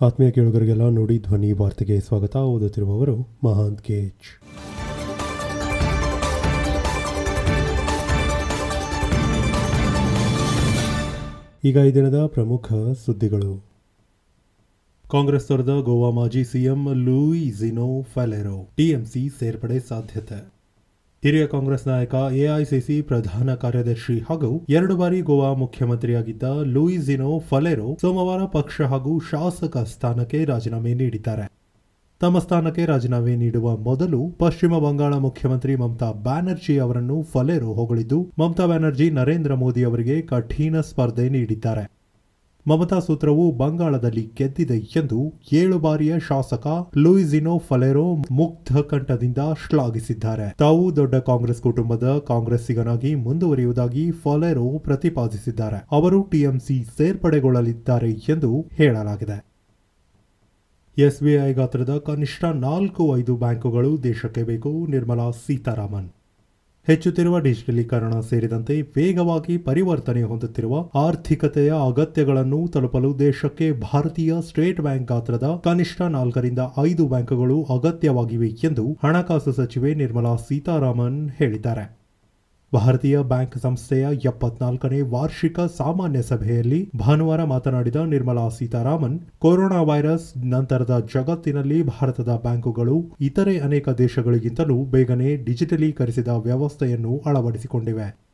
ಆತ್ಮೀಯ ಕೇಳುಗರಿಗೆಲ್ಲ ನೋಡಿ ಧ್ವನಿ ವಾರ್ತೆಗೆ ಸ್ವಾಗತ. ಓದುತ್ತಿರುವವರು ಮಹಾಂತ್ ಕೇಜ್ ಈಗ ಈ ದಿನದ ಪ್ರಮುಖ ಸುದ್ದಿಗಳು. ಕಾಂಗ್ರೆಸ್ ತೊರೆದ ಗೋವಾ ಮಾಜಿ ಸಿಎಂ ಲೂಯಿಜಿನೋ ಫೆಲೆರೋ, ಟಿಎಂಸಿ ಸೇರ್ಪಡೆ ಸಾಧ್ಯತೆ. ಹಿರಿಯ ಕಾಂಗ್ರೆಸ್ ನಾಯಕ ಎಐಸಿಸಿ ಪ್ರಧಾನ ಕಾರ್ಯದರ್ಶಿ ಹಾಗೂ ಎರಡು ಬಾರಿ ಗೋವಾ ಮುಖ್ಯಮಂತ್ರಿಯಾಗಿದ್ದ ಲೂಯಿಸಿನೋ ಫಲೆರೋ ಸೋಮವಾರ ಪಕ್ಷ ಹಾಗೂ ಶಾಸಕ ಸ್ಥಾನಕ್ಕೆ ರಾಜೀನಾಮೆ ನೀಡಿದ್ದಾರೆ. ತಮ್ಮ ಸ್ಥಾನಕ್ಕೆ ರಾಜೀನಾಮೆ ನೀಡುವ ಮೊದಲು ಪಶ್ಚಿಮ ಬಂಗಾಳ ಮುಖ್ಯಮಂತ್ರಿ ಮಮತಾ ಬ್ಯಾನರ್ಜಿ ಅವರನ್ನು ಫಲೆರೋ ಹೊಗಳಿದ್ದು, ಮಮತಾ ಬ್ಯಾನರ್ಜಿ ನರೇಂದ್ರ ಮೋದಿ ಅವರಿಗೆ ಕಠಿಣ ಸ್ಪರ್ಧೆ ನೀಡಿದ್ದಾರೆ. ಮಮತಾ ಸೂತ್ರವು ಬಂಗಾಳದಲ್ಲಿ ಗೆದ್ದಿದೆ ಎಂದು ಏಳು ಬಾರಿಯ ಶಾಸಕ ಲೂಯಿಸಿನೋ ಫಲೆರೋ ಮುಗ್ಧ ಕಂಠದಿಂದ ಶ್ಲಾಘಿಸಿದ್ದಾರೆ. ತಾವು ದೊಡ್ಡ ಕಾಂಗ್ರೆಸ್ ಕುಟುಂಬದ ಕಾಂಗ್ರೆಸ್ಸಿಗನಾಗಿ ಮುಂದುವರಿಯುವುದಾಗಿ ಫಲೆರೋ ಪ್ರತಿಪಾದಿಸಿದ್ದಾರೆ. ಅವರು ಟಿಎಂಸಿ ಸೇರ್ಪಡೆಗೊಳ್ಳಲಿದ್ದಾರೆ ಎಂದು ಹೇಳಲಾಗಿದೆ. ಎಸ್ಬಿಐ ಗಾತ್ರದ ಕನಿಷ್ಠ ನಾಲ್ಕು ಐದು ಬ್ಯಾಂಕುಗಳು ದೇಶಕ್ಕೆ ಬೇಕು, ನಿರ್ಮಲಾ ಸೀತಾರಾಮನ್. ಹೆಚ್ಚುತ್ತಿರುವ ಡಿಜಿಟಲೀಕರಣ ಸೇರಿದಂತೆ ವೇಗವಾಗಿ ಪರಿವರ್ತನೆ ಹೊಂದುತ್ತಿರುವ ಆರ್ಥಿಕತೆಯ ಅಗತ್ಯಗಳನ್ನು ತಲುಪಲು ದೇಶಕ್ಕೆ ಭಾರತೀಯ ಸ್ಟೇಟ್ ಬ್ಯಾಂಕ್ ಗಾತ್ರದ ಕನಿಷ್ಠ ನಾಲ್ಕರಿಂದ ಐದು ಬ್ಯಾಂಕುಗಳು ಅಗತ್ಯವಾಗಿವೆ ಎಂದು ಹಣಕಾಸು ಸಚಿವೆ ನಿರ್ಮಲಾ ಸೀತಾರಾಮನ್ ಹೇಳಿದ್ದಾರೆ. ಭಾರತೀಯ ಬ್ಯಾಂಕ್ ಸಂಸ್ಥೆಯ ಎಪ್ಪತ್ನಾಲ್ಕನೇ ವಾರ್ಷಿಕ ಸಾಮಾನ್ಯ ಸಭೆಯಲ್ಲಿ ಭಾನುವಾರ ಮಾತನಾಡಿದ ನಿರ್ಮಲಾ ಸೀತಾರಾಮನ್, ಕೊರೋನಾ ವೈರಸ್ ನಂತರದ ಜಗತ್ತಿನಲ್ಲಿ ಭಾರತದ ಬ್ಯಾಂಕುಗಳು ಇತರೆ ಅನೇಕ ದೇಶಗಳಿಗಿಂತಲೂ ಬೇಗನೆ ಡಿಜಿಟಲೀಕರಿಸಿದ ವ್ಯವಸ್ಥೆಯನ್ನು ಅಳವಡಿಸಿಕೊಂಡಿವೆ.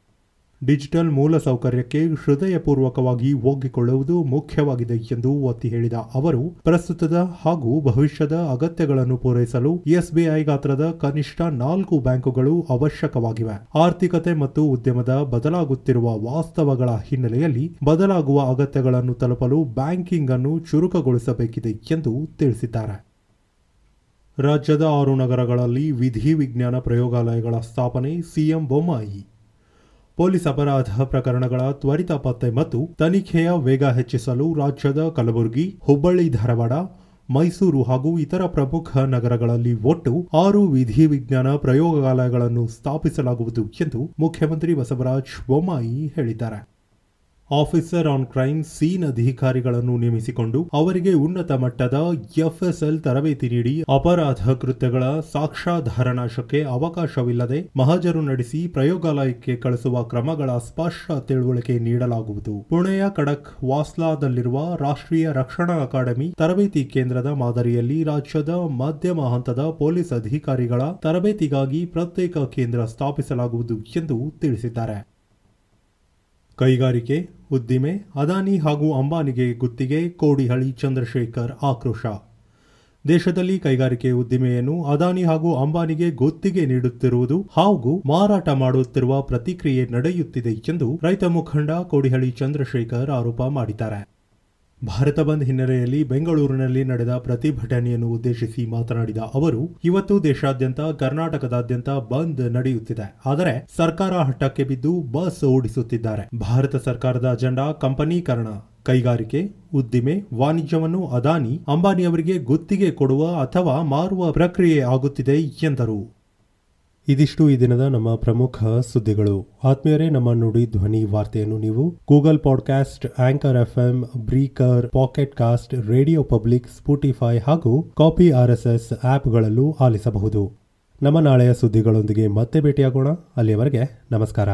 ಡಿಜಿಟಲ್ ಮೂಲಸೌಕರ್ಯಕ್ಕೆ ಹೃದಯಪೂರ್ವಕವಾಗಿ ಒಗ್ಗಿಕೊಳ್ಳುವುದು ಮುಖ್ಯವಾಗಿದೆ ಎಂದು ಒತ್ತಿ ಹೇಳಿದ ಅವರು, ಪ್ರಸ್ತುತದ ಹಾಗೂ ಭವಿಷ್ಯದ ಅಗತ್ಯಗಳನ್ನು ಪೂರೈಸಲು ಎಸ್ಬಿಐ ಗಾತ್ರದ ಕನಿಷ್ಠ ನಾಲ್ಕು ಬ್ಯಾಂಕುಗಳು ಅವಶ್ಯಕವಾಗಿವೆ. ಆರ್ಥಿಕತೆ ಮತ್ತು ಉದ್ಯಮದ ಬದಲಾಗುತ್ತಿರುವ ವಾಸ್ತವಗಳ ಹಿನ್ನೆಲೆಯಲ್ಲಿ ಬದಲಾಗುವ ಅಗತ್ಯಗಳನ್ನು ತಲುಪಲು ಬ್ಯಾಂಕಿಂಗ್ ಅನ್ನು ಚುರುಕುಗೊಳಿಸಬೇಕಿದೆ ಎಂದು ತಿಳಿಸಿದ್ದಾರೆ. ರಾಜ್ಯದ ಆರು ನಗರಗಳಲ್ಲಿ ವಿಧಿ ವಿಜ್ಞಾನ ಪ್ರಯೋಗಾಲಯಗಳ ಸ್ಥಾಪನೆ ಸಿಎಂ ಬೊಮ್ಮಾಯಿ ಪೊಲೀಸ್ ಅಪರಾಧ ಪ್ರಕರಣಗಳ ತ್ವರಿತ ಪತ್ತೆ ಮತ್ತು ತನಿಖೆಯ ವೇಗ ಹೆಚ್ಚಿಸಲು ರಾಜ್ಯದ ಕಲಬುರಗಿ, ಹುಬ್ಬಳ್ಳಿ, ಧಾರವಾಡ, ಮೈಸೂರು ಹಾಗೂ ಇತರ ಪ್ರಮುಖ ನಗರಗಳಲ್ಲಿ ಒಟ್ಟು ಆರು ವಿಧಿ ವಿಜ್ಞಾನ ಪ್ರಯೋಗಾಲಯಗಳನ್ನು ಸ್ಥಾಪಿಸಲಾಗುವುದು ಎಂದು ಮುಖ್ಯಮಂತ್ರಿ ಬಸವರಾಜ ಬೊಮ್ಮಾಯಿ ಹೇಳಿದ್ದಾರೆ. ಆಫೀಸರ್ ಆನ್ ಕ್ರೈಮ್ ಸೀನ್ ಅಧಿಕಾರಿಗಳನ್ನು ನೇಮಿಸಿಕೊಂಡು ಅವರಿಗೆ ಉನ್ನತ ಮಟ್ಟದ ಎಫ್ಎಸ್ಎಲ್ ತರಬೇತಿ ನೀಡಿ ಅಪರಾಧ ಕೃತ್ಯಗಳ ಸಾಕ್ಷ್ಯಾಧಾರಣಾಶಕ್ಕೆ ಅವಕಾಶವಿಲ್ಲದೆ ಮಹಜರು ನಡೆಸಿ ಪ್ರಯೋಗಾಲಯಕ್ಕೆ ಕಳಿಸುವ ಕ್ರಮಗಳ ಸ್ಪಷ್ಟ ತಿಳುವಳಿಕೆ ನೀಡಲಾಗುವುದು. ಪುಣೆಯ ಕಡಕ್ ವಾಸ್ಲಾದಲ್ಲಿರುವ ರಾಷ್ಟ್ರೀಯ ರಕ್ಷಣಾ ಅಕಾಡೆಮಿ ತರಬೇತಿ ಕೇಂದ್ರದ ಮಾದರಿಯಲ್ಲಿ ರಾಜ್ಯದ ಮಧ್ಯಮ ಹಂತದ ಪೊಲೀಸ್ ಅಧಿಕಾರಿಗಳ ತರಬೇತಿಗಾಗಿ ಪ್ರತ್ಯೇಕ ಕೇಂದ್ರ ಸ್ಥಾಪಿಸಲಾಗುವುದು ಎಂದು ತಿಳಿಸಿದ್ದಾರೆ. ಕೈಗಾರಿಕೆ, ಉದ್ದಿಮೆ, ಅದಾನಿ ಹಾಗೂ ಅಂಬಾನಿಗೆ ಗುತ್ತಿಗೆ, ಕೋಡಿಹಳ್ಳಿ ಚಂದ್ರಶೇಖರ್ ಆಕ್ರೋಶ. ದೇಶದಲ್ಲಿ ಕೈಗಾರಿಕೆ ಉದ್ದಿಮೆಯನ್ನು ಅದಾನಿ ಹಾಗೂ ಅಂಬಾನಿಗೆ ಗುತ್ತಿಗೆ ನೀಡುತ್ತಿರುವುದು ಹಾಗೂ ಮಾರಾಟ ಮಾಡುತ್ತಿರುವ ಪ್ರತಿಕ್ರಿಯೆ ನಡೆಯುತ್ತಿದೆ ಎಂದು ರೈತ ಮುಖಂಡ ಕೋಡಿಹಳ್ಳಿ ಚಂದ್ರಶೇಖರ್ ಆರೋಪ ಮಾಡಿದ್ದಾರೆ. ಭಾರತ ಬಂದ್ ಹಿನ್ನೆಲೆಯಲ್ಲಿ ಬೆಂಗಳೂರಿನಲ್ಲಿ ನಡೆದ ಪ್ರತಿಭಟನೆಯನ್ನು ಉದ್ದೇಶಿಸಿ ಮಾತನಾಡಿದ ಅವರು, ಇವತ್ತು ದೇಶಾದ್ಯಂತ, ಕರ್ನಾಟಕದಾದ್ಯಂತ ಬಂದ್ ನಡೆಯುತ್ತಿದೆ. ಆದರೆ ಸರ್ಕಾರ ಹಠಕ್ಕೆ ಬಿದ್ದು ಬಸ್ ಓಡಿಸುತ್ತಿದ್ದಾರೆ. ಭಾರತ ಸರ್ಕಾರದ ಅಜೆಂಡಾ ಕಂಪನೀಕರಣ. ಕೈಗಾರಿಕೆ, ಉದ್ದಿಮೆ, ವಾಣಿಜ್ಯವನ್ನು ಅದಾನಿ, ಅಂಬಾನಿಯವರಿಗೆ ಗುತ್ತಿಗೆ ಕೊಡುವ ಅಥವಾ ಮಾರುವ ಪ್ರಕ್ರಿಯೆ ಆಗುತ್ತಿದೆ, ಎಂದರು. ಇದಿಷ್ಟು ಈ ದಿನದ ನಮ್ಮ ಪ್ರಮುಖ ಸುದ್ದಿಗಳು. ಆತ್ಮೀಯರೇ, ನಮ್ಮ ನುಡಿ ಧ್ವನಿ ವಾರ್ತೆಯನ್ನು ನೀವು Google Podcast, Anchor FM, Breaker, Pocket Casts, Radio Public, Spotify ಹಾಗೂ ಕಾಪಿ ಆರ್ಎಸ್ಎಸ್ ಆಪ್ಗಳಲ್ಲೂ ಆಲಿಸಬಹುದು. ನಮ್ಮ ನಾಳೆಯ ಸುದ್ದಿಗಳೊಂದಿಗೆ ಮತ್ತೆ ಭೇಟಿಯಾಗೋಣ. ಅಲ್ಲಿಯವರೆಗೆ ನಮಸ್ಕಾರ.